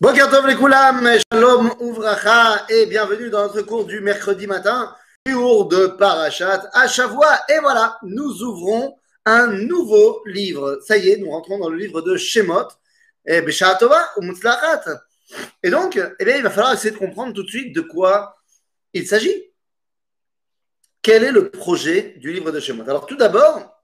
Boker Tov Koulam, Shalom Uvracha et bienvenue dans notre cours du mercredi matin, cours de Parashat à Shavua. Et voilà, nous ouvrons un nouveau livre. Ça y est, nous rentrons dans le livre de Shemot, et Beshatova ou. Et donc, eh bien, il va falloir essayer de comprendre tout de suite de quoi il s'agit. Quel est le projet du livre de Shemot? Alors, tout d'abord,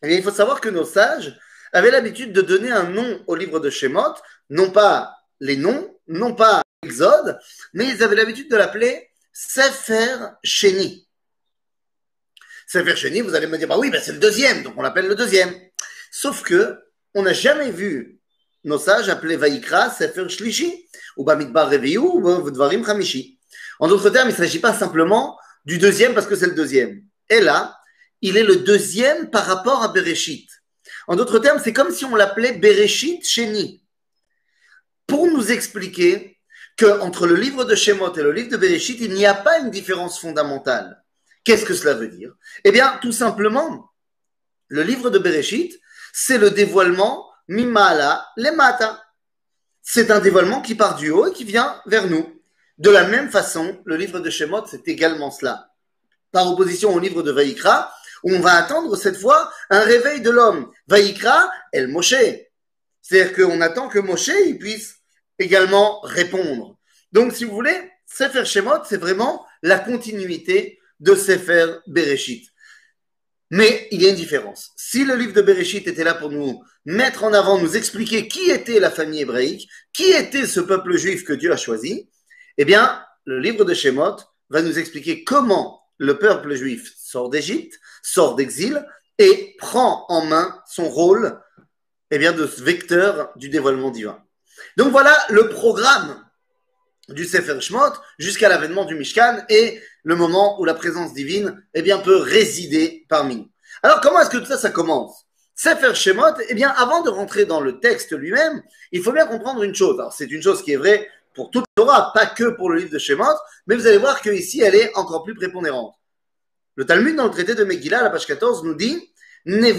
eh il faut savoir que nos sages avaient l'habitude de donner un nom au livre de Shemot, non pas les noms, non pas Exode, mais ils avaient l'habitude de l'appeler Sefer Sheni. Sefer Sheni, vous allez me dire, bah oui, bah c'est le deuxième, donc on l'appelle le deuxième. Sauf que, on n'a jamais vu nos sages appeler Vaikra Sefer Shlishi, ou Bamidbar Reviyu, ou Dvarim Hamishi. En d'autres termes, il ne s'agit pas simplement du deuxième parce que c'est le deuxième. Et là, il est le deuxième par rapport à Bereshit. En d'autres termes, c'est comme si on l'appelait Bereshit Sheni pour nous expliquer que entre le livre de Shemot et le livre de Bereshit, il n'y a pas une différence fondamentale. Qu'est-ce que cela veut dire? Eh bien, tout simplement, le livre de Bereshit, c'est le dévoilement Mimala Lemata. C'est un dévoilement qui part du haut et qui vient vers nous. De la même façon, le livre de Shemot, c'est également cela. Par opposition au livre de Vaïkra, où on va attendre cette fois un réveil de l'homme. Vaïkra, El Moshe. C'est-à-dire qu'on attend que Moshe il puisse également répondre. Donc, si vous voulez, Sefer Shemot, c'est vraiment la continuité de Sefer Bereshit. Mais il y a une différence. Si le livre de Bereshit était là pour nous mettre en avant, nous expliquer qui était la famille hébraïque, qui était ce peuple juif que Dieu a choisi, eh bien, le livre de Shemot va nous expliquer comment le peuple juif sort d'Égypte, sort d'exil et prend en main son rôle eh bien, de ce vecteur du dévoilement divin. Donc voilà le programme du Sefer Shemot jusqu'à l'avènement du Mishkan et le moment où la présence divine eh bien, peut résider parmi nous. Alors comment est-ce que tout ça, commence? Sefer Shemot, eh bien, avant de rentrer dans le texte lui-même, il faut bien comprendre une chose. C'est une chose qui est vraie pour toute Torah, pas que pour le livre de Shemot, mais vous allez voir qu'ici, elle est encore plus prépondérante. Le Talmud, dans le traité de Megillah, la page 14, nous dit Une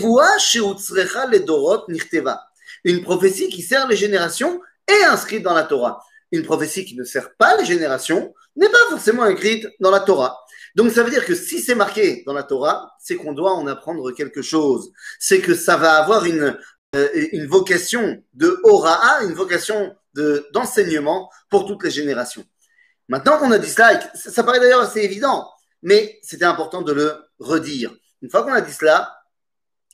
prophétie qui sert les générations est inscrite dans la Torah. Une prophétie qui ne sert pas les générations n'est pas forcément écrite dans la Torah. Donc ça veut dire que si c'est marqué dans la Torah, c'est qu'on doit en apprendre quelque chose. C'est que ça va avoir une, euh, une vocation de horaa, une vocation de, d'enseignement pour toutes les générations. Maintenant qu'on a dit cela, ça, ça paraît d'ailleurs assez évident, mais c'était important de le redire. Une fois qu'on a dit cela,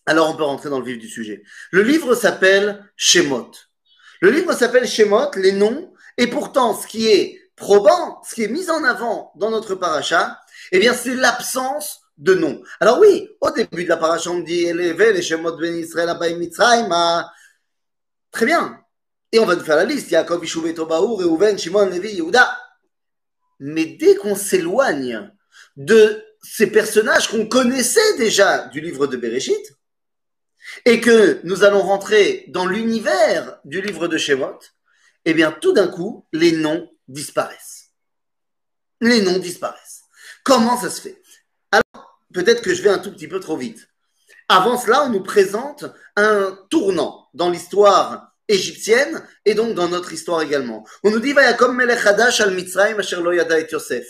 alors on peut rentrer dans le vif du sujet. Le livre s'appelle Shemot. Le livre s'appelle Shemot, les noms, et pourtant ce qui est probant, ce qui est mis en avant dans notre paracha, eh bien c'est l'absence de noms. Alors oui, au début de la paracha, on dit Elevé, les Shemot ben Israël, Mitzrayim, très bien. Et on va nous faire la liste, Yaakov, Ishuv, Tobaou, Reuven, Shimon, Levi, Yehuda. Mais dès qu'on s'éloigne de ces personnages qu'on connaissait déjà du livre de Bereshit, et que nous allons rentrer dans l'univers du livre de Shemot, eh bien, tout d'un coup, les noms disparaissent. Les noms disparaissent. Comment ça se fait? Alors, peut-être que je vais un tout petit peu trop vite. Avant cela, on nous présente un tournant dans l'histoire égyptienne et donc dans notre histoire également. On nous dit Vayakom melech hadash al Mitzrayim asher lo yada et Yosef.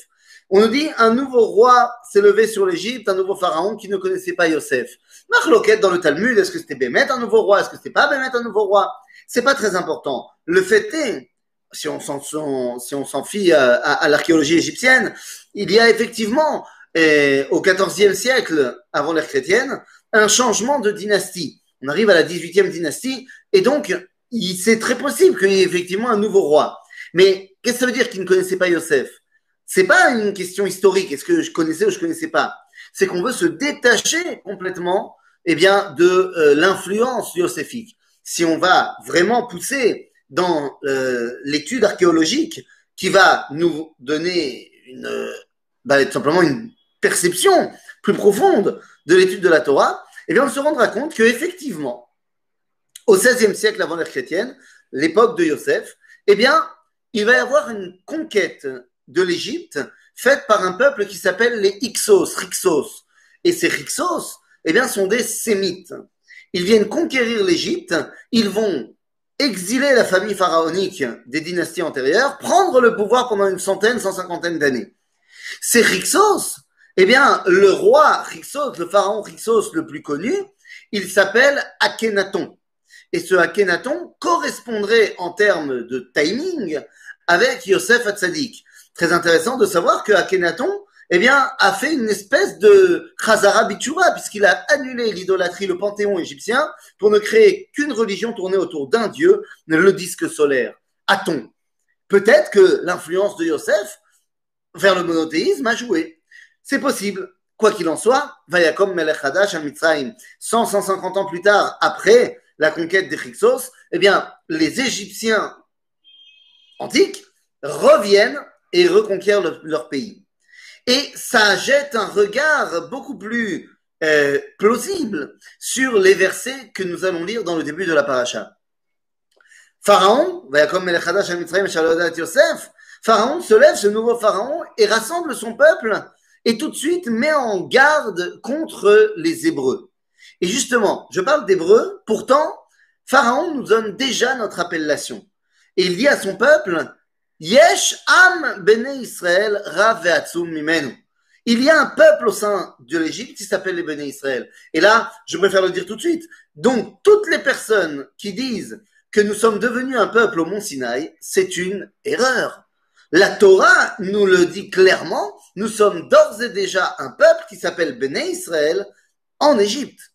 On nous dit un nouveau roi s'est levé sur l'Égypte, un nouveau pharaon qui ne connaissait pas Yosef. Marloquette dans le Talmud, est-ce que c'était Bémet un nouveau roi, est-ce que c'était pas Bémet un nouveau roi? C'est pas très important. Le fait est, si on s'en fie à, à, l'archéologie égyptienne, il y a effectivement au XIVe siècle avant l'ère chrétienne un changement de dynastie. On arrive à la 18e dynastie et donc c'est très possible qu'il y ait effectivement un nouveau roi. Mais qu'est-ce que ça veut dire qu'il ne connaissait pas Yosef? C'est pas une question historique. Est-ce que je connaissais ou je connaissais pas C'est qu'on veut se détacher complètement, eh bien, de euh, l'influence yosséfique. Si on va vraiment pousser dans euh, l'étude archéologique qui va nous donner une, euh, bah, tout simplement une perception plus profonde de l'étude de la Torah, eh bien, on se rendra compte que effectivement, au XVIe siècle avant l'ère chrétienne, l'époque de Yosef, eh bien, il va y avoir une conquête de l'Égypte faite par un peuple qui s'appelle les Hyksos, Rixos. Et ces Rixos, eh bien, sont des Sémites. Ils viennent conquérir l'Égypte, ils vont exiler la famille pharaonique des dynasties antérieures, prendre le pouvoir pendant une centaine, cent cinquantaine d'années. C'est Rixos, eh bien, le roi Rixos, le pharaon Rixos le plus connu, il s'appelle Akhenaton. Et ce Akhenaton correspondrait en termes de timing avec Yosef Hatzadik. Très intéressant de savoir que Akhenaton, eh bien, a fait une espèce de Khazara puisqu'il a annulé l'idolâtrie, le panthéon égyptien, pour ne créer qu'une religion tournée autour d'un dieu, le disque solaire, Aton. Peut-être que l'influence de Yosef vers le monothéisme a joué. C'est possible. Quoi qu'il en soit, Vayakom Melech Hadash al Mitzrayim, 100, 150 ans plus tard, après la conquête des Hyksos, eh bien, les Égyptiens antiques reviennent et reconquièrent leur pays. Et ça jette un regard beaucoup plus euh, plausible sur les versets que nous allons lire dans le début de la paracha. Pharaon, Pharaon se lève, ce nouveau Pharaon, et rassemble son peuple et tout de suite met en garde contre les Hébreux. Et justement, je parle d'Hébreux, pourtant, Pharaon nous donne déjà notre appellation. Et il dit à son peuple, Yesh am bene Israël rav mimenu. Il y a un peuple au sein de l'Égypte qui s'appelle les Béné Israël. Et là, je préfère le dire tout de suite. Donc, toutes les personnes qui disent que nous sommes devenus un peuple au Mont Sinaï, c'est une erreur. La Torah nous le dit clairement, nous sommes d'ores et déjà un peuple qui s'appelle Béné Israël en Égypte.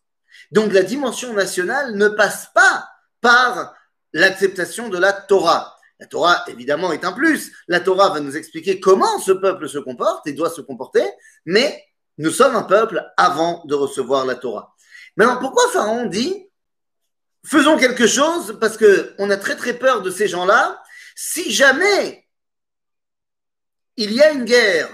Donc la dimension nationale ne passe pas par l'acceptation de la Torah. La Torah, évidemment, est un plus. La Torah va nous expliquer comment ce peuple se comporte et doit se comporter, mais nous sommes un peuple avant de recevoir la Torah. Maintenant, pourquoi Pharaon dit faisons quelque chose parce qu'on a très très peur de ces gens-là. Si jamais il y a une guerre,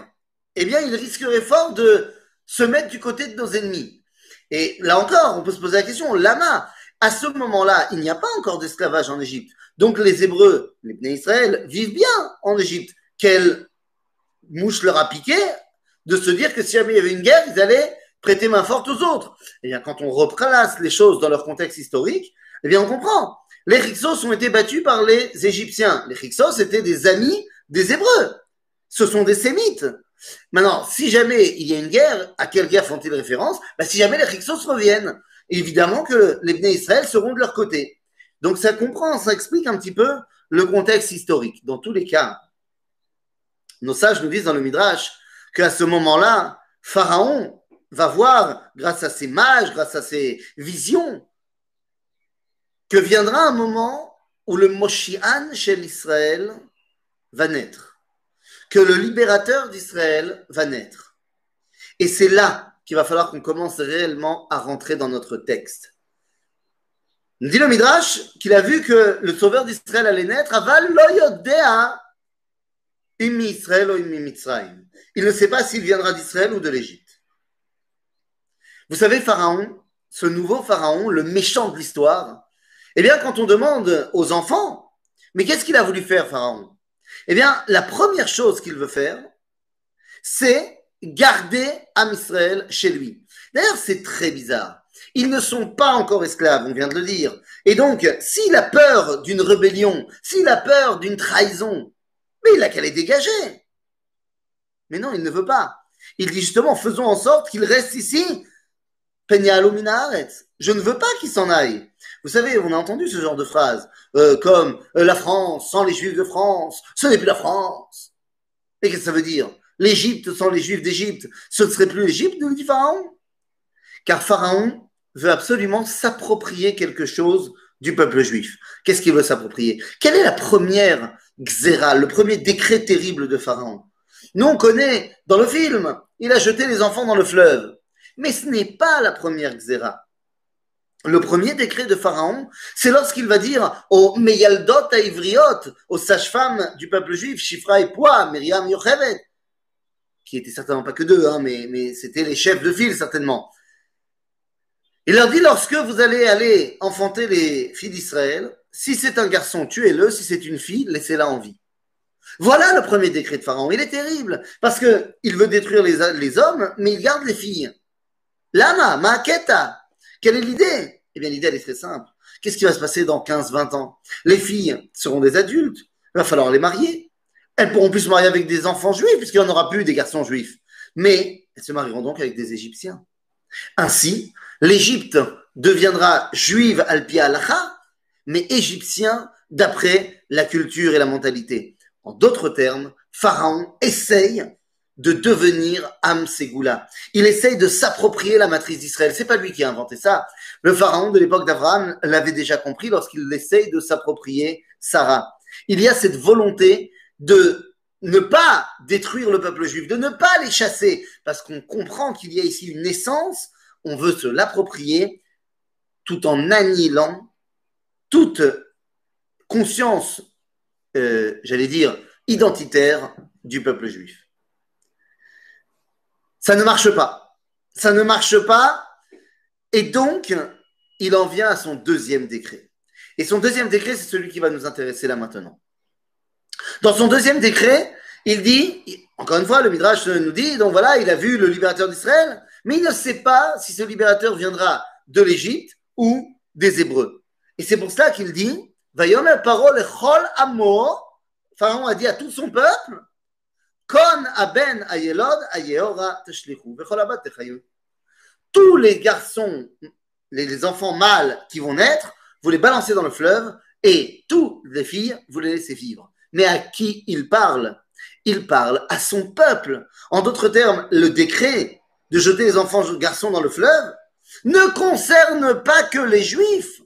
eh bien, il risquerait fort de se mettre du côté de nos ennemis. Et là encore, on peut se poser la question, Lama, à ce moment-là, il n'y a pas encore d'esclavage en Égypte. Donc les Hébreux, les Bnei Israël, vivent bien en Égypte. Quelle mouche leur a piqué de se dire que si jamais il y avait une guerre, ils allaient prêter main forte aux autres. Et eh bien, quand on replace les choses dans leur contexte historique, eh bien, on comprend. Les Hyksos ont été battus par les Égyptiens. Les Hyksos étaient des amis des Hébreux. Ce sont des Sémites. Maintenant, si jamais il y a une guerre, à quelle guerre font-ils référence? Bah, Si jamais les Hyksos reviennent, évidemment que les Bnei Israël seront de leur côté. Donc ça comprend, ça explique un petit peu le contexte historique. Dans tous les cas, nos sages nous disent dans le Midrash qu'à ce moment-là, Pharaon va voir, grâce à ses mages, grâce à ses visions, que viendra un moment où le Moshiach chez l'Israël va naître, que le libérateur d'Israël va naître. Et c'est là qu'il va falloir qu'on commence réellement à rentrer dans notre texte. Nous dit le Midrash qu'il a vu que le sauveur d'Israël allait naître. Aval Israël ou Il ne sait pas s'il viendra d'Israël ou de l'Égypte. Vous savez, Pharaon, ce nouveau Pharaon, le méchant de l'histoire, eh bien, quand on demande aux enfants, mais qu'est-ce qu'il a voulu faire, Pharaon? Eh bien, la première chose qu'il veut faire, c'est garder Am Israël chez lui. D'ailleurs, c'est très bizarre. Ils ne sont pas encore esclaves, on vient de le dire. Et donc, s'il a peur d'une rébellion, s'il a peur d'une trahison, mais il a qu'à les dégager. Mais non, il ne veut pas. Il dit justement, faisons en sorte qu'il reste ici. Je ne veux pas qu'il s'en aille. Vous savez, on a entendu ce genre de phrase, euh, comme euh, la France sans les Juifs de France, ce n'est plus la France. Et qu'est-ce que ça veut dire? L'Égypte sans les Juifs d'Égypte, ce ne serait plus l'Égypte, nous dit Pharaon? Car Pharaon veut absolument s'approprier quelque chose du peuple juif. Qu'est-ce qu'il veut s'approprier? Quelle est la première xéra, le premier décret terrible de Pharaon? Nous, on connaît dans le film, il a jeté les enfants dans le fleuve. Mais ce n'est pas la première xéra. Le premier décret de Pharaon, c'est lorsqu'il va dire aux Meyaldot à Ivriot, aux sages-femmes du peuple juif, Shifra et Poa, Myriam Yochevet, qui étaient certainement pas que deux, hein, mais, mais c'était les chefs de file certainement. Il leur dit lorsque vous allez aller enfanter les filles d'Israël, si c'est un garçon, tuez-le, si c'est une fille, laissez-la en vie. Voilà le premier décret de Pharaon. Il est terrible parce que il veut détruire les, hommes, mais il garde les filles. Lama, Maaketa, quelle est l'idée? Eh bien, l'idée, elle est très simple. Qu'est-ce qui va se passer dans 15, 20 ans? Les filles seront des adultes. Il va falloir les marier. Elles pourront plus se marier avec des enfants juifs, puisqu'il n'y en aura plus des garçons juifs. Mais elles se marieront donc avec des Égyptiens. Ainsi, l'Égypte deviendra juive al-Pia mais égyptien d'après la culture et la mentalité. En d'autres termes, Pharaon essaye de devenir Am Ségoula. Il essaye de s'approprier la matrice d'Israël. C'est pas lui qui a inventé ça. Le pharaon de l'époque d'Abraham l'avait déjà compris lorsqu'il essaye de s'approprier Sarah. Il y a cette volonté de ne pas détruire le peuple juif, de ne pas les chasser, parce qu'on comprend qu'il y a ici une naissance, on veut se l'approprier tout en annihilant toute conscience, euh, j'allais dire, identitaire du peuple juif. Ça ne marche pas. Ça ne marche pas. Et donc, il en vient à son deuxième décret. Et son deuxième décret, c'est celui qui va nous intéresser là maintenant. Dans son deuxième décret, il dit, encore une fois, le Midrash nous dit, donc voilà, il a vu le libérateur d'Israël, mais il ne sait pas si ce libérateur viendra de l'Égypte ou des Hébreux. Et c'est pour cela qu'il dit, parole chol Pharaon a dit à tout son peuple, Kon ayeora teshlichu, Tous les garçons, les enfants mâles qui vont naître, vous les balancez dans le fleuve, et toutes les filles, vous les laissez vivre. Mais à qui il parle? Il parle à son peuple. En d'autres termes, le décret de jeter les enfants garçons dans le fleuve ne concerne pas que les juifs.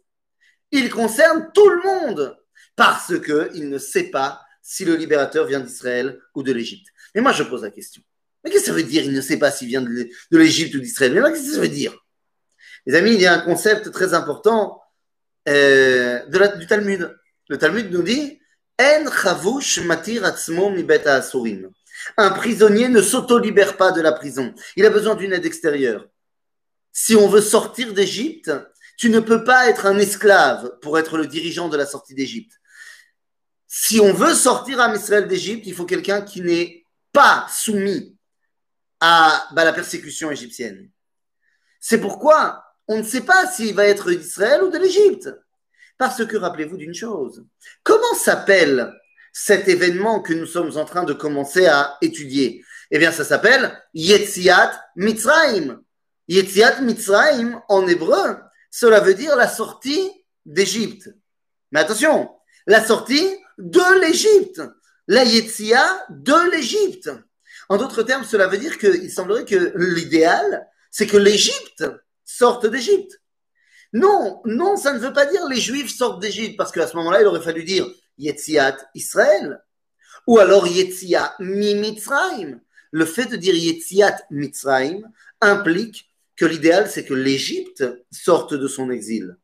Il concerne tout le monde. Parce qu'il ne sait pas si le libérateur vient d'Israël ou de l'Égypte. Mais moi, je pose la question. Mais qu'est-ce que ça veut dire Il ne sait pas s'il vient de l'Égypte ou d'Israël? Mais qu'est-ce que ça veut dire? Les amis, il y a un concept très important euh, du Talmud. Le Talmud nous dit En matir Un prisonnier ne s'auto-libère pas de la prison. Il a besoin d'une aide extérieure. Si on veut sortir d'Égypte, tu ne peux pas être un esclave pour être le dirigeant de la sortie d'Égypte. Si on veut sortir à Israël d'Égypte, il faut quelqu'un qui n'est pas soumis à bah, la persécution égyptienne. C'est pourquoi on ne sait pas s'il va être d'Israël ou de l'Égypte. Parce que rappelez-vous d'une chose. Comment s'appelle cet événement que nous sommes en train de commencer à étudier Eh bien, ça s'appelle Yetziat Mitzrayim. Yetziat Mitzrayim, en hébreu, cela veut dire la sortie d'Égypte. Mais attention, la sortie de l'Égypte. La Yetzia de l'Égypte. En d'autres termes, cela veut dire qu'il semblerait que l'idéal, c'est que l'Égypte sorte d'Égypte. Non, non, ça ne veut pas dire les Juifs sortent d'Égypte, parce qu'à ce moment-là, il aurait fallu dire Yetziat Israël, ou alors Yetzia mi Mitzrayim. Le fait de dire Yetziat Mitzrayim implique que l'idéal, c'est que l'Égypte sorte de son exil.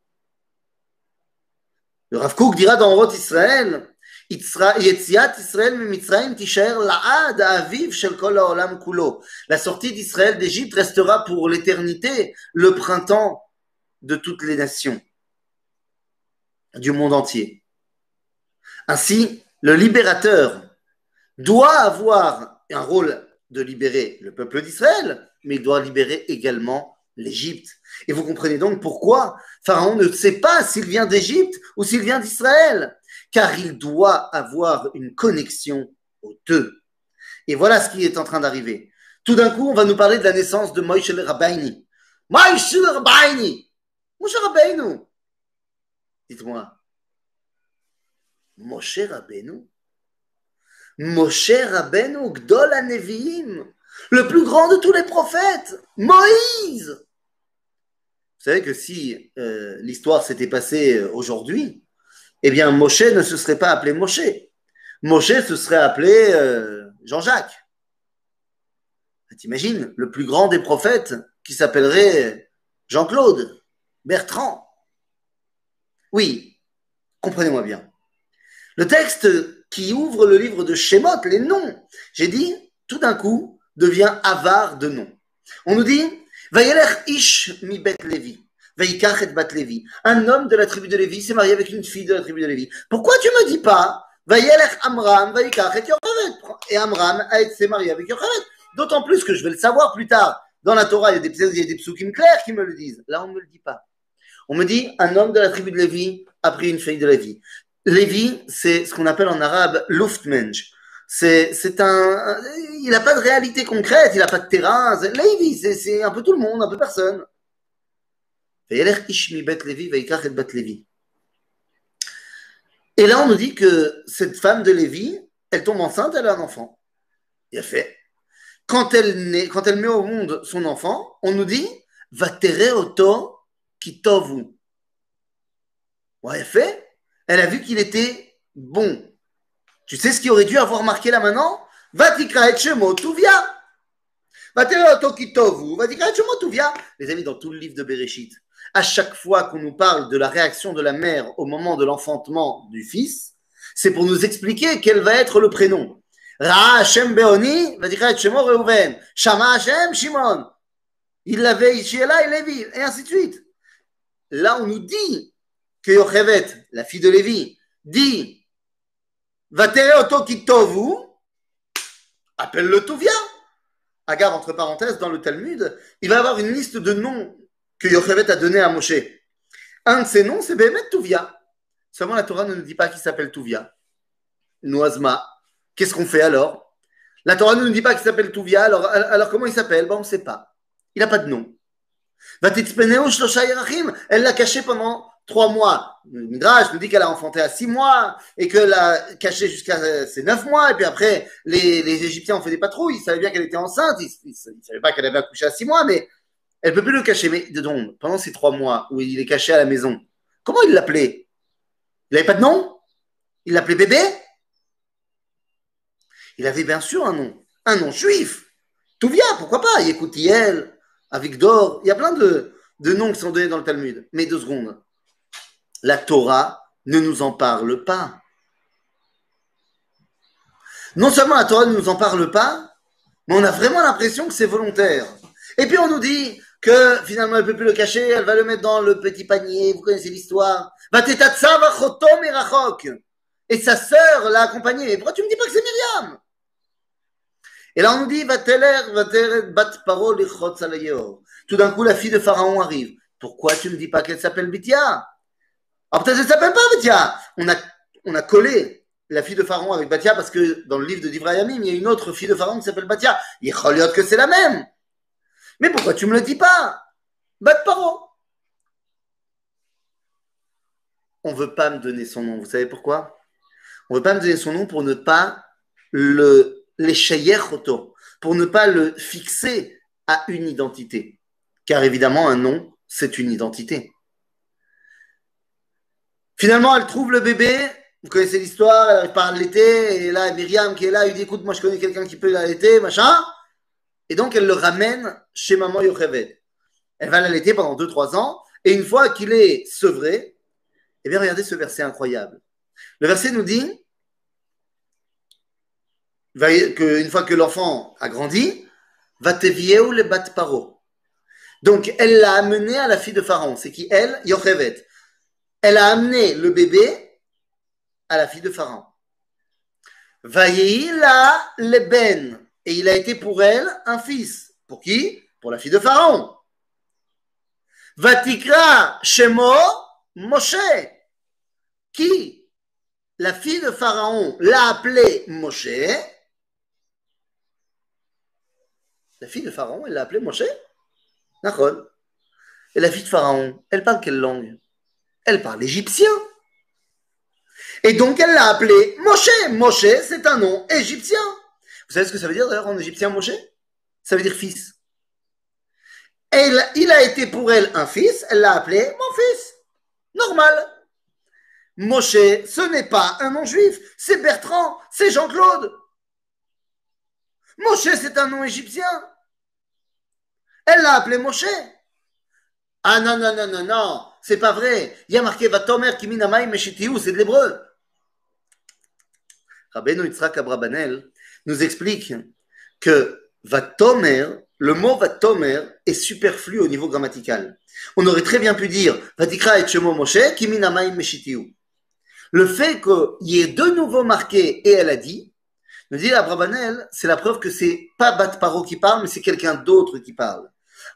Le Rav Kook dira dans Roth Israël. La sortie d'Israël d'Égypte restera pour l'éternité le printemps de toutes les nations du monde entier. Ainsi, le libérateur doit avoir un rôle de libérer le peuple d'Israël, mais il doit libérer également l'Égypte. Et vous comprenez donc pourquoi Pharaon ne sait pas s'il vient d'Égypte ou s'il vient d'Israël, car il doit avoir une connexion aux deux. Et voilà ce qui est en train d'arriver. Tout d'un coup, on va nous parler de la naissance de Moïse Rabbeini. Moïse Rabbeini Moshe Rabbeinu. Dites-moi, Moshe Rabbeinu Moshe Rabbeinu, Gdol Nevi'im, le plus grand de tous les prophètes, Moïse. Vous savez que si euh, l'histoire s'était passée euh, aujourd'hui, eh bien Moshe ne se serait pas appelé Moshe. Moshe se serait appelé euh, Jean-Jacques. T'imagines, le plus grand des prophètes qui s'appellerait Jean-Claude. Bertrand. Oui, comprenez-moi bien. Le texte qui ouvre le livre de Shemot, les noms, j'ai dit, tout d'un coup, devient avare de noms. On nous dit, Ish mi Levi. bat Levi. Un homme de la tribu de Lévi s'est marié avec une fille de la tribu de Lévi. Pourquoi tu me dis pas, Amram, et Et Amram été marié avec Yocheved. D'autant plus que je vais le savoir plus tard. Dans la Torah, il y a des, il y a des psukim clairs qui me le disent. Là, on ne me le dit pas. On me dit, un homme de la tribu de Lévi a pris une fille de Lévi. Lévi, c'est ce qu'on appelle en arabe Luftmensch. C'est, c'est un, il n'a pas de réalité concrète, il n'a pas de terrain. Lévi, c'est, c'est un peu tout le monde, un peu personne. Et là, on nous dit que cette femme de Lévi, elle tombe enceinte, elle a un enfant. Il a fait. Quand elle, quand elle met au monde son enfant, on nous dit Va. Ouais, elle fait. Elle a vu qu'il était bon. Tu sais ce qui aurait dû avoir marqué là maintenant? Va tikra et shemo shemo tuvia. Les amis, dans tout le livre de Bereshit, à chaque fois qu'on nous parle de la réaction de la mère au moment de l'enfantement du fils, c'est pour nous expliquer quel va être le prénom. Ra Hashem Beoni, Shemo Reuven. Shama Hashem Shimon. Il l'avait ici et là, et Lévi, et ainsi de suite. Là, on nous dit que Yochevet, la fille de Lévi, dit Va oto kitovu, appelle-le Touvia. Agar, entre parenthèses, dans le Talmud, il va avoir une liste de noms que Yochevet a donné à Moshe. Un de ces noms, c'est Behemet Touvia. Seulement, la Torah ne nous dit pas qu'il s'appelle Touvia. Noazma. Qu'est-ce qu'on fait alors? La Torah ne nous dit pas qu'il s'appelle Touvia, alors, alors comment il s'appelle? Bon, On ne sait pas. Il n'a pas de nom. Elle l'a caché pendant trois mois. Midrash nous dit qu'elle a enfanté à six mois et qu'elle l'a caché jusqu'à ses neuf mois. Et puis après, les, Égyptiens ont fait des patrouilles. Ils savaient bien qu'elle était enceinte. Ils ne savaient pas qu'elle avait accouché à six mois, mais elle peut plus le cacher. Mais donc, pendant ces trois mois où il est caché à la maison, comment il l'appelait? Il n'avait pas de nom? Il l'appelait bébé? Il avait bien sûr un nom, un nom juif. Tout vient, pourquoi pas? Yécoutiel, Avigdor, il y a plein de, de noms qui sont donnés dans le Talmud. Mais deux secondes. La Torah ne nous en parle pas. Non seulement la Torah ne nous en parle pas, mais on a vraiment l'impression que c'est volontaire. Et puis on nous dit que finalement elle ne peut plus le cacher, elle va le mettre dans le petit panier, vous connaissez l'histoire. Et sa sœur l'a accompagné. Pourquoi tu me dis pas que c'est Myriam? Et là, on nous dit, Tout d'un coup, la fille de Pharaon arrive. Pourquoi tu ne me dis pas qu'elle s'appelle Bithia Alors ah, peut-être qu'elle ne s'appelle pas Bithia. On a, on a collé la fille de Pharaon avec Batia parce que dans le livre de Divrayamim, il y a une autre fille de Pharaon qui s'appelle Batia. Il que c'est la même. Mais pourquoi tu me le dis pas? Bat paro. On veut pas me donner son nom. Vous savez pourquoi? On veut pas me donner son nom pour ne pas le pour ne pas le fixer à une identité. Car évidemment, un nom, c'est une identité. Finalement, elle trouve le bébé. Vous connaissez l'histoire, elle parle l'été, et là, Myriam qui est là, elle dit écoute, moi je connais quelqu'un qui peut l'allaiter, machin. Et donc, elle le ramène chez maman Yocheved. Elle va l'allaiter pendant 2-3 ans, et une fois qu'il est sevré, eh bien, regardez ce verset incroyable. Le verset nous dit une fois que l'enfant a grandi, va te le bat paro. Donc, elle l'a amené à la fille de Pharaon. C'est qui? Elle Yochevet. Elle a amené le bébé à la fille de Pharaon. la le ben. Et il a été pour elle un fils. Pour qui? Pour la fille de Pharaon. Vatikra Shemo Moshe. Qui? La fille de Pharaon l'a appelé Moshe La fille de Pharaon, elle l'a appelée Moshe? Et la fille de Pharaon, elle parle quelle langue? Elle parle égyptien. Et donc elle l'a appelé Moshe. Moshe, c'est un nom égyptien. Vous savez ce que ça veut dire d'ailleurs en égyptien Moshe? Ça veut dire fils. Et il a été pour elle un fils, elle l'a appelé mon fils. Normal. Moshe, ce n'est pas un nom juif, c'est Bertrand, c'est Jean-Claude. Moshe, c'est un nom égyptien. Elle l'a appelé Moshe. Ah non, non, non, non, non, c'est pas vrai. Il y a marqué Vatomer Kiminamaim Meshitiou, c'est de l'hébreu. Rabbeinu Yitzhak Abrabanel nous explique que Vatomer, le mot Vatomer est superflu au niveau grammatical. On aurait très bien pu dire Vatikra et Shemo Moshe Meshitiou. Le fait qu'il y ait de nouveau marqué et elle a dit, nous dit Abrabanel, c'est la preuve que c'est pas Bat Paro qui parle, mais c'est quelqu'un d'autre qui parle.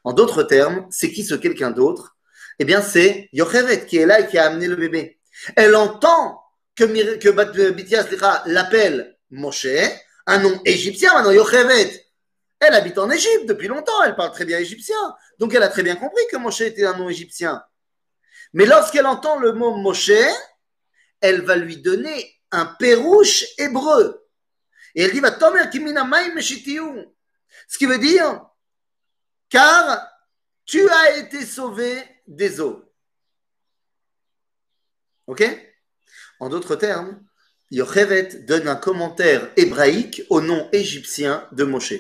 En d'autres termes, c'est qui ce quelqu'un d'autre? Eh bien, c'est Yochevet qui est là et qui a amené le bébé. Elle entend que, que Bitias l'appelle Moshe, un nom égyptien maintenant, Yochevet. Elle habite en Égypte depuis longtemps, elle parle très bien égyptien. Donc elle a très bien compris que Moshe était un nom égyptien. Mais lorsqu'elle entend le mot Moshe, elle va lui donner un pérouche hébreu. Et elle dit, va Ce qui veut dire, car tu as été sauvé des eaux. Ok? En d'autres termes, Yochevet donne un commentaire hébraïque au nom égyptien de Moshe.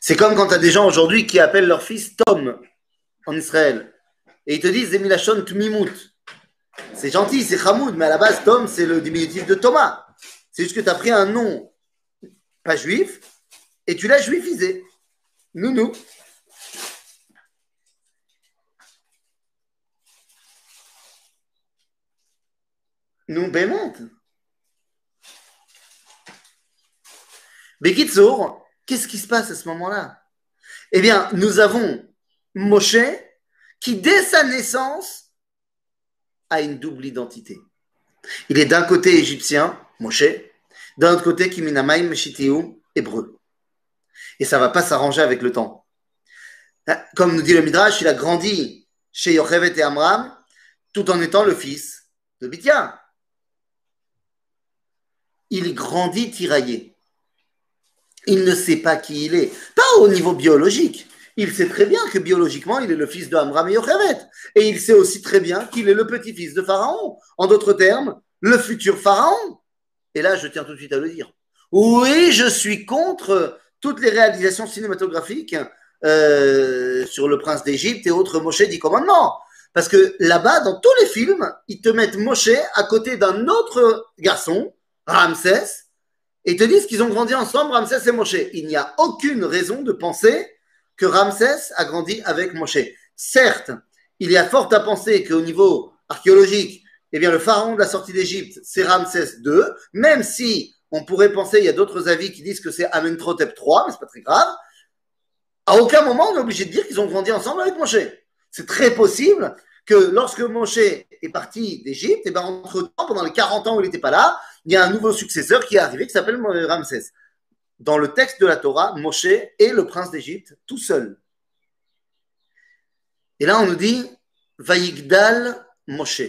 C'est comme quand tu as des gens aujourd'hui qui appellent leur fils Tom en Israël. Et ils te disent Zemilachon Tmimut. C'est gentil, c'est Hamoud, mais à la base, Tom, c'est le diminutif de Thomas. C'est juste que tu as pris un nom pas juif et tu l'as juifisé. Nounou. Nous, Bémet. Bekitsour, qu'est-ce qui se passe à ce moment-là? Eh bien, nous avons Moshe qui, dès sa naissance, a une double identité. Il est d'un côté égyptien, Moshe, d'un autre côté Kiminamaim Meshitiou, hébreu. Et ça va pas s'arranger avec le temps. Hein, comme nous dit le Midrash, il a grandi chez Yochevet et Amram, tout en étant le fils de Bithia. Il grandit tiraillé. Il ne sait pas qui il est. Pas au niveau biologique. Il sait très bien que biologiquement, il est le fils de Amram et Yochevet. Et il sait aussi très bien qu'il est le petit-fils de Pharaon. En d'autres termes, le futur Pharaon. Et là, je tiens tout de suite à le dire. Oui, je suis contre toutes les réalisations cinématographiques euh, sur le prince d'Égypte et autres Moshe dit commandement. Parce que là-bas, dans tous les films, ils te mettent Moshe à côté d'un autre garçon, Ramsès, et te disent qu'ils ont grandi ensemble, Ramsès et Moshe. Il n'y a aucune raison de penser que Ramsès a grandi avec Moshe. Certes, il y a fort à penser qu'au niveau archéologique, eh bien, le pharaon de la sortie d'Égypte, c'est Ramsès II, même si on pourrait penser, il y a d'autres avis qui disent que c'est Amenhotep III, mais c'est pas très grave. À aucun moment, on est obligé de dire qu'ils ont grandi ensemble avec Moshe. C'est très possible que lorsque Moshe est parti d'Égypte, eh ben, entre temps, pendant les 40 ans où il n'était pas là, il y a un nouveau successeur qui est arrivé qui s'appelle Ramsès. Dans le texte de la Torah, Moshe est le prince d'Égypte tout seul. Et là, on nous dit Vaïgdal Moshe.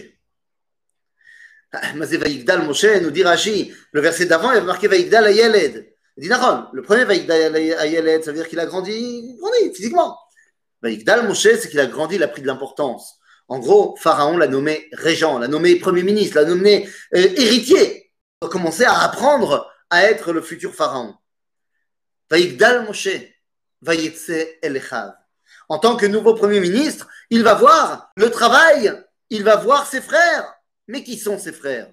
Mazé Vaïgdal Moshe, nous dit Rashi, le verset d'avant, il y marqué Vaïgdal Ayeled. Il dit Naron, le premier Vaïgdal Ayeled, ça veut dire qu'il a grandi, grandi physiquement. Vaïgdal Moshe, c'est qu'il a grandi, il a pris de l'importance. En gros, Pharaon l'a nommé régent, l'a nommé premier ministre, l'a nommé euh, héritier. Commencé à apprendre à être le futur Pharaon. Vaïgdal Moshe, Elechav. En tant que nouveau premier ministre, il va voir le travail, il va voir ses frères. Mais qui sont ses frères?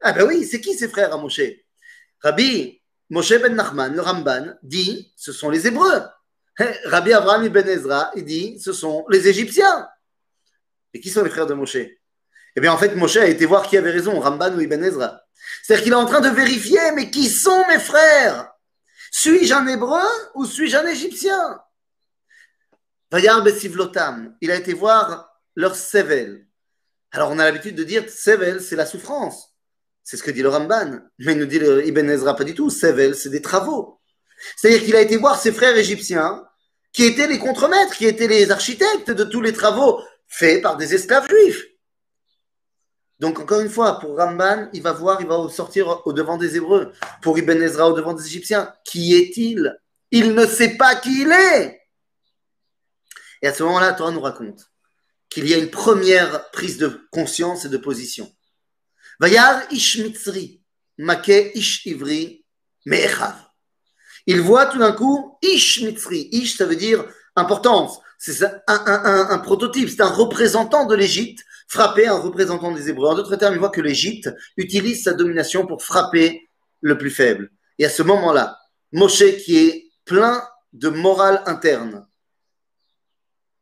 Ah ben oui, c'est qui ses frères à Moshe? Rabbi Moshe ben Nachman, le Ramban, dit ce sont les Hébreux. Hein, Rabbi Abraham ben Ezra, il dit ce sont les Égyptiens. Et qui sont les frères de Moshe? Eh bien, en fait, Moshe a été voir qui avait raison, Ramban ou Ibn Ezra. C'est-à-dire qu'il est en train de vérifier, mais qui sont mes frères? Suis-je un Hébreu ou suis-je un Égyptien? Il a été voir leur Sevel. Alors, on a l'habitude de dire Sevel, c'est la souffrance. C'est ce que dit le Ramban. Mais il nous dit Ibn Ezra pas du tout. Sevel, c'est des travaux. C'est-à-dire qu'il a été voir ses frères égyptiens, qui étaient les contremaîtres, qui étaient les architectes de tous les travaux faits par des esclaves juifs. Donc, encore une fois, pour Ramban, il va voir, il va sortir au devant des Hébreux. Pour Ibn Ezra, au devant des Égyptiens. Qui est-il? Il ne sait pas qui il est. Et à ce moment-là, Torah nous raconte qu'il y a une première prise de conscience et de position. Vayar ish mitzri, make ish ivri, me'echav. Il voit tout d'un coup ish mitzri. Ish, ça veut dire importance. C'est un, prototype, c'est un représentant de l'Égypte frapper un représentant des Hébreux. En d'autres termes, il voit que l'Égypte utilise sa domination pour frapper le plus faible. Et à ce moment-là, Moshe, qui est plein de morale interne,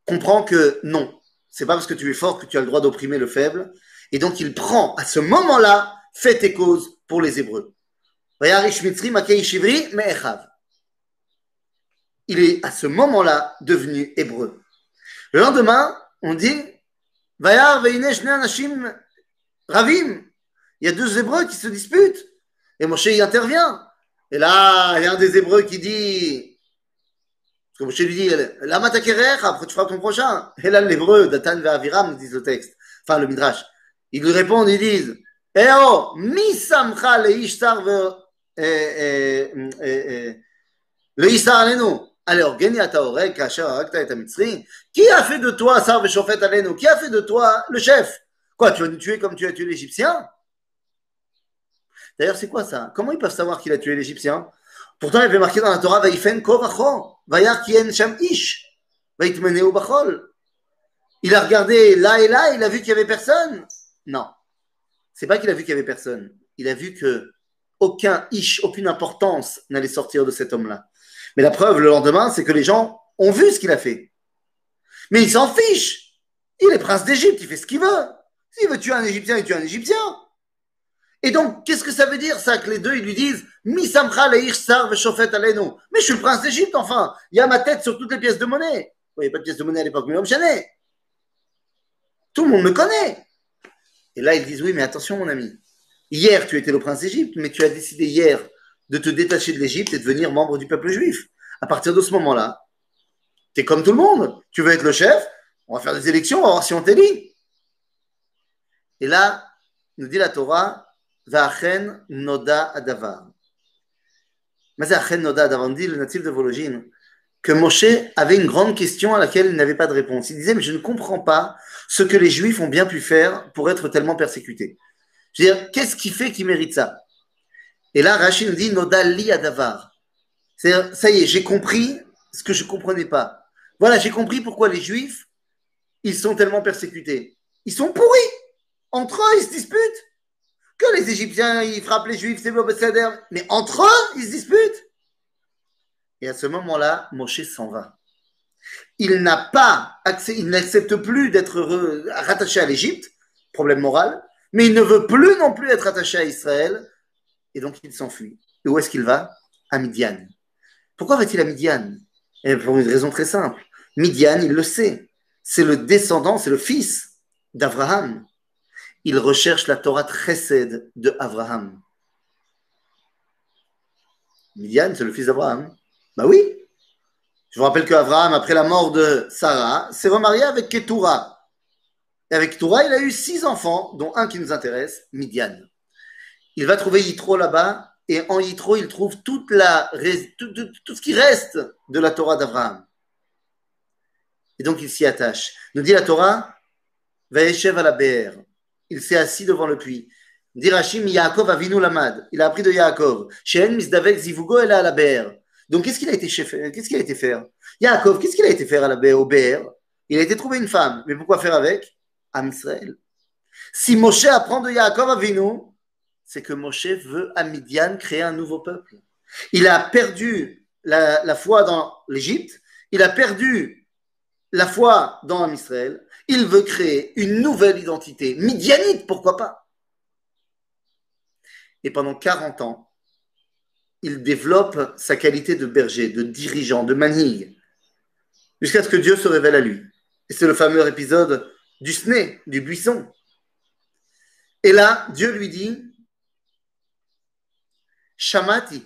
comprend que non, c'est pas parce que tu es fort que tu as le droit d'opprimer le faible. Et donc il prend à ce moment-là fait tes causes pour les Hébreux. Il est à ce moment-là devenu hébreu. Le lendemain, on dit Ravim. Il y a deux Hébreux qui se disputent. Et Moshe y intervient. Et là, il y a un des Hébreux qui dit Parce que Moshe lui dit Lama après tu feras ton prochain? Et là, l'Hébreu, Datan Aviram, disent le texte. Enfin, le Midrash. Ils lui répondent, ils disent Eh oh, mi samcha le ishtar le ishtar. Alors, qui a fait de toi Sar Shofet Alenu Qui a fait de toi le chef? Quoi, tu vas nous tuer comme tu as tué l'Égyptien? D'ailleurs, c'est quoi ça? Comment ils peuvent savoir qu'il a tué l'Égyptien? Pourtant, il avait marqué dans la Torah Vaifen Koracho, Vayar Kien Sham Ish, Vaitmeneu Bachol. Il a regardé là et là, il a vu qu'il n'y avait personne. Non. C'est pas qu'il a vu qu'il n'y avait personne. Il a vu que aucun ish, aucune importance n'allait sortir de cet homme-là. Mais la preuve, le lendemain, c'est que les gens ont vu ce qu'il a fait. Mais il s'en fiche. Il est prince d'Égypte, il fait ce qu'il veut. S'il veut tuer un Égyptien, il tue un Égyptien. Et donc, qu'est-ce que ça veut dire, ça, que les deux, ils lui disent, Mi samcha sar veshofet alenu. Mais je suis le prince d'Égypte, enfin. Il y a ma tête sur toutes les pièces de monnaie. Il n'y avait pas de pièces de monnaie à l'époque, mais chané. Tout le monde me connaît. Et là, ils disent, oui, mais attention, mon ami. Hier, tu étais le prince d'Égypte, mais tu as décidé hier de te détacher de l'Égypte et de devenir membre du peuple juif. À partir de ce moment-là, tu es comme tout le monde. Tu veux être le chef, on va faire des élections, on va voir si on t'élit. Et là, nous dit la Torah, Va'achen noda adavar. Mais noda adavar, dit le natif de Vologine, que Moshe avait une grande question à laquelle il n'avait pas de réponse. Il disait, mais je ne comprends pas ce que les Juifs ont bien pu faire pour être tellement persécutés. Je veux dire, qu'est-ce qui fait qu'ils méritent ça? Et là, Rachid nous dit, Noda li adavar. Ça y est, j'ai compris ce que je ne comprenais pas. Voilà, j'ai compris pourquoi les Juifs, ils sont tellement persécutés. Ils sont pourris. Entre eux, ils se disputent. Que les Égyptiens, ils frappent les Juifs, c'est Mais entre eux, ils se disputent. Et à ce moment-là, Moshe s'en va. Il n'a pas accès, il n'accepte plus d'être rattaché à l'Égypte, problème moral, mais il ne veut plus non plus être attaché à Israël, et donc il s'enfuit. Et où est-ce qu'il va? À Midian. Pourquoi va-t-il à Midian? Et Pour une raison très simple. Midian, il le sait, c'est le descendant, c'est le fils d'Abraham. Il recherche la Torah Chesed de Abraham. Midian, c'est le fils d'Abraham. Bah oui. Je vous rappelle qu'Abraham, après la mort de Sarah, s'est remarié avec Ketura. Et avec Ketura, il a eu six enfants, dont un qui nous intéresse, Midian. Il va trouver Yitro là-bas, et en Yitro, il trouve tout, ce qui reste de la Torah d'Abraham. Et donc, il s'y attache. Nous dit la Torah, Vaeshev à la BR. Il s'est assis devant le puits. Dirachim Yaakov Avinu Lamad. Il a appris de Yaakov. Shen Misdavek Zivugo elle à la BR. Donc, qu'est-ce qu'il a été Qu'est-ce qu'il a été faire? Yaakov, qu'est-ce qu'il a été faire à la, au BR Il a été trouver une femme. Mais pourquoi faire avec? Am Israël. Si Moshe apprend de Yaakov Avinu, c'est que Moshe veut à Midian créer un nouveau peuple. Il a perdu la, foi dans l'Égypte, il a perdu la foi dans Israël, il veut créer une nouvelle identité, midianite, pourquoi pas Et pendant 40 ans, il développe sa qualité de berger, de dirigeant, de manille, jusqu'à ce que Dieu se révèle à lui. Et c'est le fameux épisode du sné, du buisson. Et là, Dieu lui dit Shamati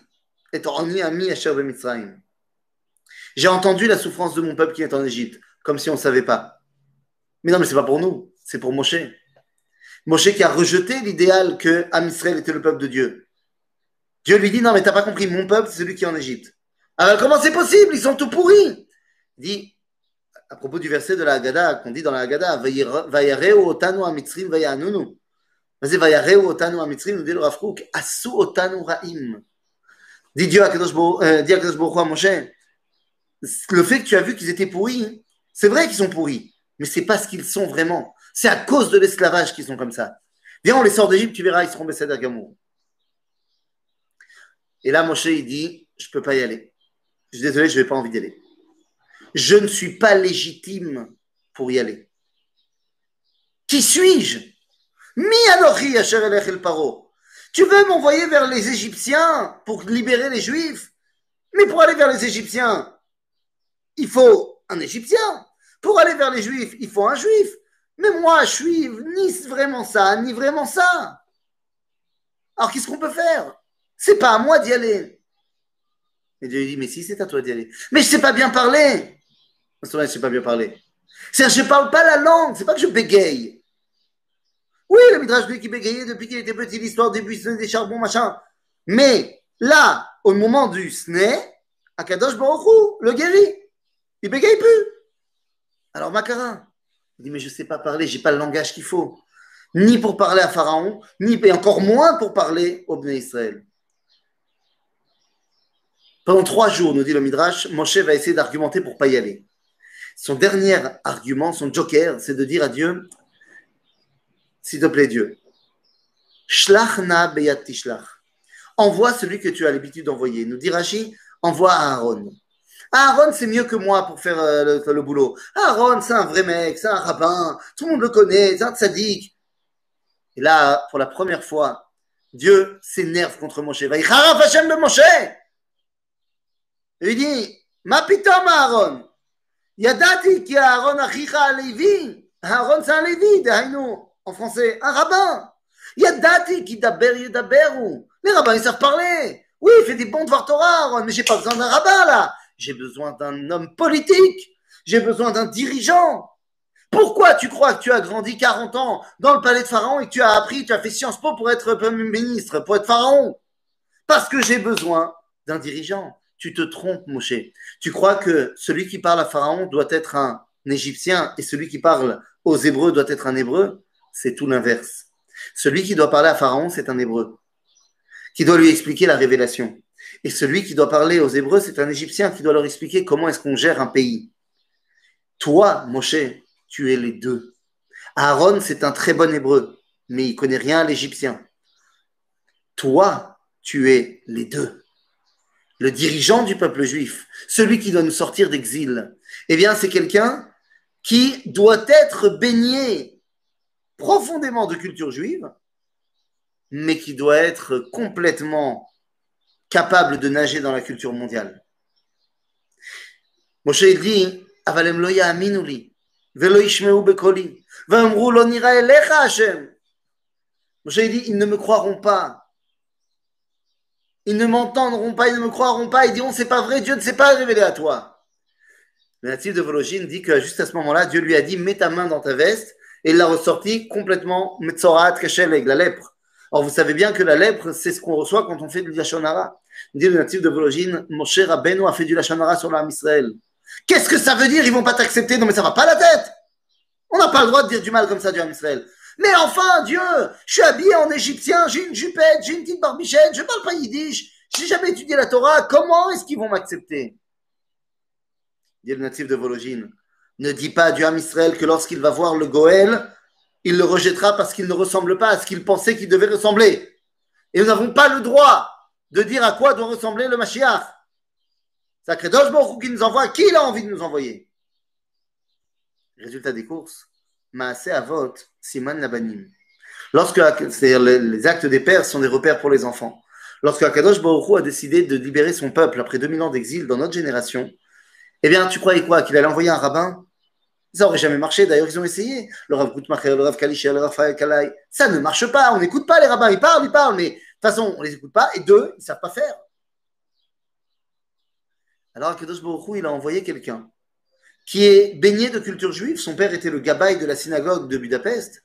et ami Mitzrayim. J'ai entendu la souffrance de mon peuple qui est en Égypte, comme si on ne savait pas. Mais non, mais c'est pas pour nous, c'est pour Moshe. Moshe qui a rejeté l'idéal que Am était le peuple de Dieu. Dieu lui dit Non, mais t'as pas compris, mon peuple, c'est celui qui est en Égypte. Alors comment c'est possible? Ils sont tout pourris. Il dit, à propos du verset de la Haggadah, qu'on dit dans la Haggadah, Vayareu otanu amitzrim vayanunu. Dit Dieu à Kadosh à Moshe, le fait que tu as vu qu'ils étaient pourris, c'est vrai qu'ils sont pourris, mais c'est pas ce qu'ils sont vraiment. C'est à cause de l'esclavage qu'ils sont comme ça. Viens, on les sort d'Égypte, tu verras, ils seront Besséder Gamour. Et là, Moshe, il dit, je ne peux pas y aller. Je suis désolé, je n'ai pas envie d'y aller. Je ne suis pas légitime pour y aller. Qui suis-je? Mi el paro. Tu veux m'envoyer vers les Égyptiens pour libérer les Juifs? Mais pour aller vers les Égyptiens, il faut un Égyptien. Pour aller vers les juifs, il faut un juif. Mais moi, je suis ni vraiment ça, ni vraiment ça. Alors qu'est-ce qu'on peut faire? C'est pas à moi d'y aller. Et Dieu lui dit, mais si, c'est à toi d'y aller. Mais je sais pas bien parler. Je sais pas bien parler. C'est-à-dire, je parle pas la langue, c'est pas que je bégaye. Oui, le Midrash lui qui bégayait depuis qu'il était petit, l'histoire des buissons, des charbons, machin. Mais là, au moment du sné, Akadosh Baruch le guérit. Il bégaye plus. Alors Makara, il dit, mais je ne sais pas parler, j'ai pas le langage qu'il faut. Ni pour parler à Pharaon, ni et encore moins pour parler au Bnei Israël. Pendant trois jours, nous dit le Midrash, Moshe va essayer d'argumenter pour pas y aller. Son dernier argument, son joker, c'est de dire à Dieu, s'il te plaît Dieu, Shlachna beyat tishlach. Envoie celui que tu as l'habitude d'envoyer. Nous dit Rashi, envoie Aaron. Aaron, c'est mieux que moi pour faire euh, le, boulot. Aaron, c'est un vrai mec, c'est un rabbin, tout le monde le connaît, c'est un tzaddik. Et là, pour la première fois, Dieu s'énerve contre Moshe. Va Hashem de Moshe. il dit, ma pitom Aaron. Yadati ki Aaron achicha Levi. Aaron, c'est un Lévi, en français, un rabbin. Yadati ki daber yedaberu. Les rabbins, ils savent parler. Oui, il fait des bons devoirs Torah, mais j'ai pas besoin d'un rabbin, là. J'ai besoin d'un homme politique. J'ai besoin d'un dirigeant. Pourquoi tu crois que tu as grandi 40 ans dans le palais de Pharaon et que tu as appris, tu as fait Sciences Po pour être ministre, pour être Pharaon? Parce que j'ai besoin d'un dirigeant. Tu te trompes, Moshe. Tu crois que celui qui parle à Pharaon doit être un Égyptien et celui qui parle aux Hébreux doit être un Hébreu? C'est tout l'inverse. Celui qui doit parler à Pharaon, c'est un Hébreu, qui doit lui expliquer la révélation. Et celui qui doit parler aux Hébreux, c'est un Égyptien qui doit leur expliquer comment est-ce qu'on gère un pays. Toi, Moshe, tu es les deux. Aaron, c'est un très bon Hébreu, mais il connaît rien à l'Égyptien. Toi, tu es les deux. Le dirigeant du peuple juif, celui qui doit nous sortir d'exil, eh bien, c'est quelqu'un qui doit être baigné profondément de culture juive, mais qui doit être complètement capable de nager dans la culture mondiale. Moshe dit, velo ishmeu bekoli, v'amru lo nira elecha Hashem. Moshe dit, ils ne me croiront pas. Ils ne m'entendront pas, ils ne me croiront pas, ils diront, c'est pas vrai, Dieu ne s'est pas révélé à toi. Le natif de Vologine dit que juste à ce moment-là, Dieu lui a dit, mets ta main dans ta veste, et il l'a ressorti complètement, Metzorat, avec la lèpre. Or, vous savez bien que la lèpre, c'est ce qu'on reçoit quand on fait du Lachonara. Dit le natif de Vologine, Moshe Rabbeinu a fait du Lachonara sur l'âme Israël. Qu'est-ce que ça veut dire? Ils vont pas t'accepter Non, mais ça va pas la tête On n'a pas le droit de dire du mal comme ça Ham Israël. Mais enfin, Dieu, je suis habillé en égyptien, j'ai une jupette, j'ai une petite barbichette, je parle pas yiddish, j'ai jamais étudié la Torah, comment est-ce qu'ils vont m'accepter? Dit le natif de Vologine, ne dis pas à Dieu Ham Israël que lorsqu'il va voir le Goël, il le rejettera parce qu'il ne ressemble pas à ce qu'il pensait qu'il devait ressembler. Et nous n'avons pas le droit de dire à quoi doit ressembler le Mashiach. Sacré Baruch qui nous envoie, qui il a envie de nous envoyer? Résultat des courses, Maasé Avot, Siman Labanim. Lorsque les actes des pères sont des repères pour les enfants. Lorsque Akadosh Baruch a décidé de libérer son peuple après 2000 ans d'exil dans notre génération, eh bien, tu croyais quoi? Qu'il allait envoyer un rabbin? Ça n'aurait jamais marché. D'ailleurs, ils ont essayé. Le Rav Goutmacher, le Rav Kalisha, le Rav Kalai. Ça ne marche pas. On n'écoute pas les rabbins. Ils parlent, ils parlent, mais de toute façon, on ne les écoute pas. Et deux, ils ne savent pas faire. Alors, Akadosh Baruch il a envoyé quelqu'un qui est baigné de culture juive. Son père était le gabaï de la synagogue de Budapest.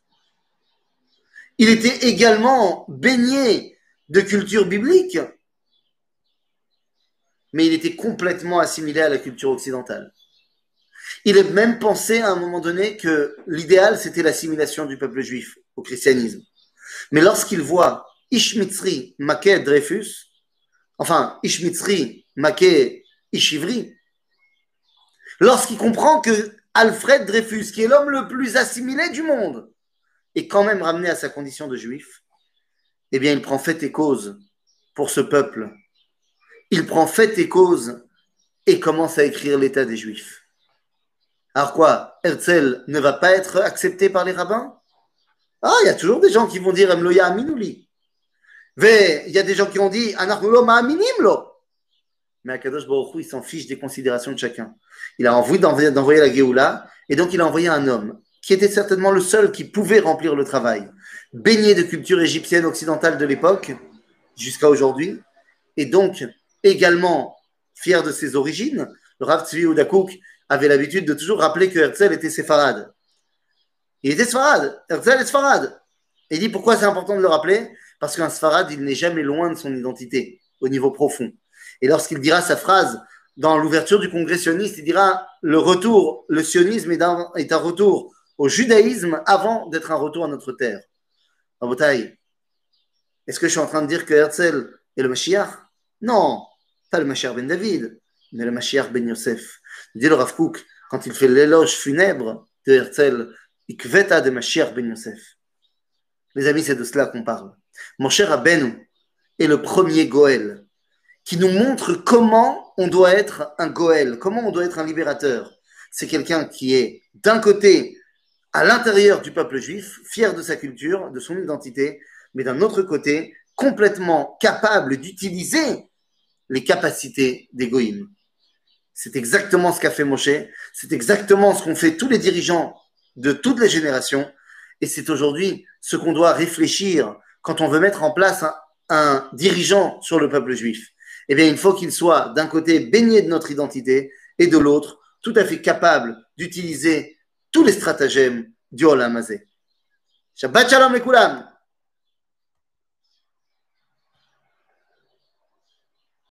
Il était également baigné de culture biblique, mais il était complètement assimilé à la culture occidentale. Il est même pensé à un moment donné que l'idéal, c'était l'assimilation du peuple juif au christianisme. Mais lorsqu'il voit Ishmitzri Maké Dreyfus, enfin Ishmitzri Maké Ishivri, lorsqu'il comprend que Alfred Dreyfus, qui est l'homme le plus assimilé du monde, est quand même ramené à sa condition de juif, eh bien il prend fait et cause pour ce peuple. Il prend fait et cause et commence à écrire l'état des juifs. Alors quoi Herzl ne va pas être accepté par les rabbins? Ah, il y a toujours des gens qui vont dire Amloya Aminouli. Mais il y a des gens qui ont dit Anarnulo Ma'aminim lo. Mais Akadosh Baruch il s'en fiche des considérations de chacun. Il a envie d'envoyer la Géoula, et donc il a envoyé un homme, qui était certainement le seul qui pouvait remplir le travail. Baigné de culture égyptienne occidentale de l'époque, jusqu'à aujourd'hui, et donc également fier de ses origines, le Rav Tzvi Udakouk avait l'habitude de toujours rappeler que Herzl était séfarade. Il était séfarade, Herzl est séfarade. Et il dit pourquoi c'est important de le rappeler? Parce qu'un séfarade, il n'est jamais loin de son identité, au niveau profond. Et lorsqu'il dira sa phrase dans l'ouverture du congrès sioniste, il dira le retour, le sionisme est un, retour au judaïsme avant d'être un retour à notre terre. En bataille, est-ce que je suis en train de dire que Herzl est le Mashiach? Non, pas le Mashiach ben David, mais le Mashiach ben Yosef. Dit le Rav Kook, quand il fait l'éloge funèbre de Herzl, Ikveta de Mashiach ben Yosef. Les amis, c'est de cela qu'on parle. Mon cher Rabbeinu est le premier Goël qui nous montre comment on doit être un Goël, comment on doit être un libérateur. C'est quelqu'un qui est d'un côté à l'intérieur du peuple juif, fier de sa culture, de son identité, mais d'un autre côté, complètement capable d'utiliser les capacités des C'est exactement ce qu'a fait Moshe, c'est exactement ce qu'ont fait tous les dirigeants de toutes les générations, et c'est aujourd'hui ce qu'on doit réfléchir quand on veut mettre en place un, dirigeant sur le peuple juif. Eh bien, il faut qu'il soit d'un côté baigné de notre identité et de l'autre tout à fait capable d'utiliser tous les stratagèmes du Olam Shabbat Shalom les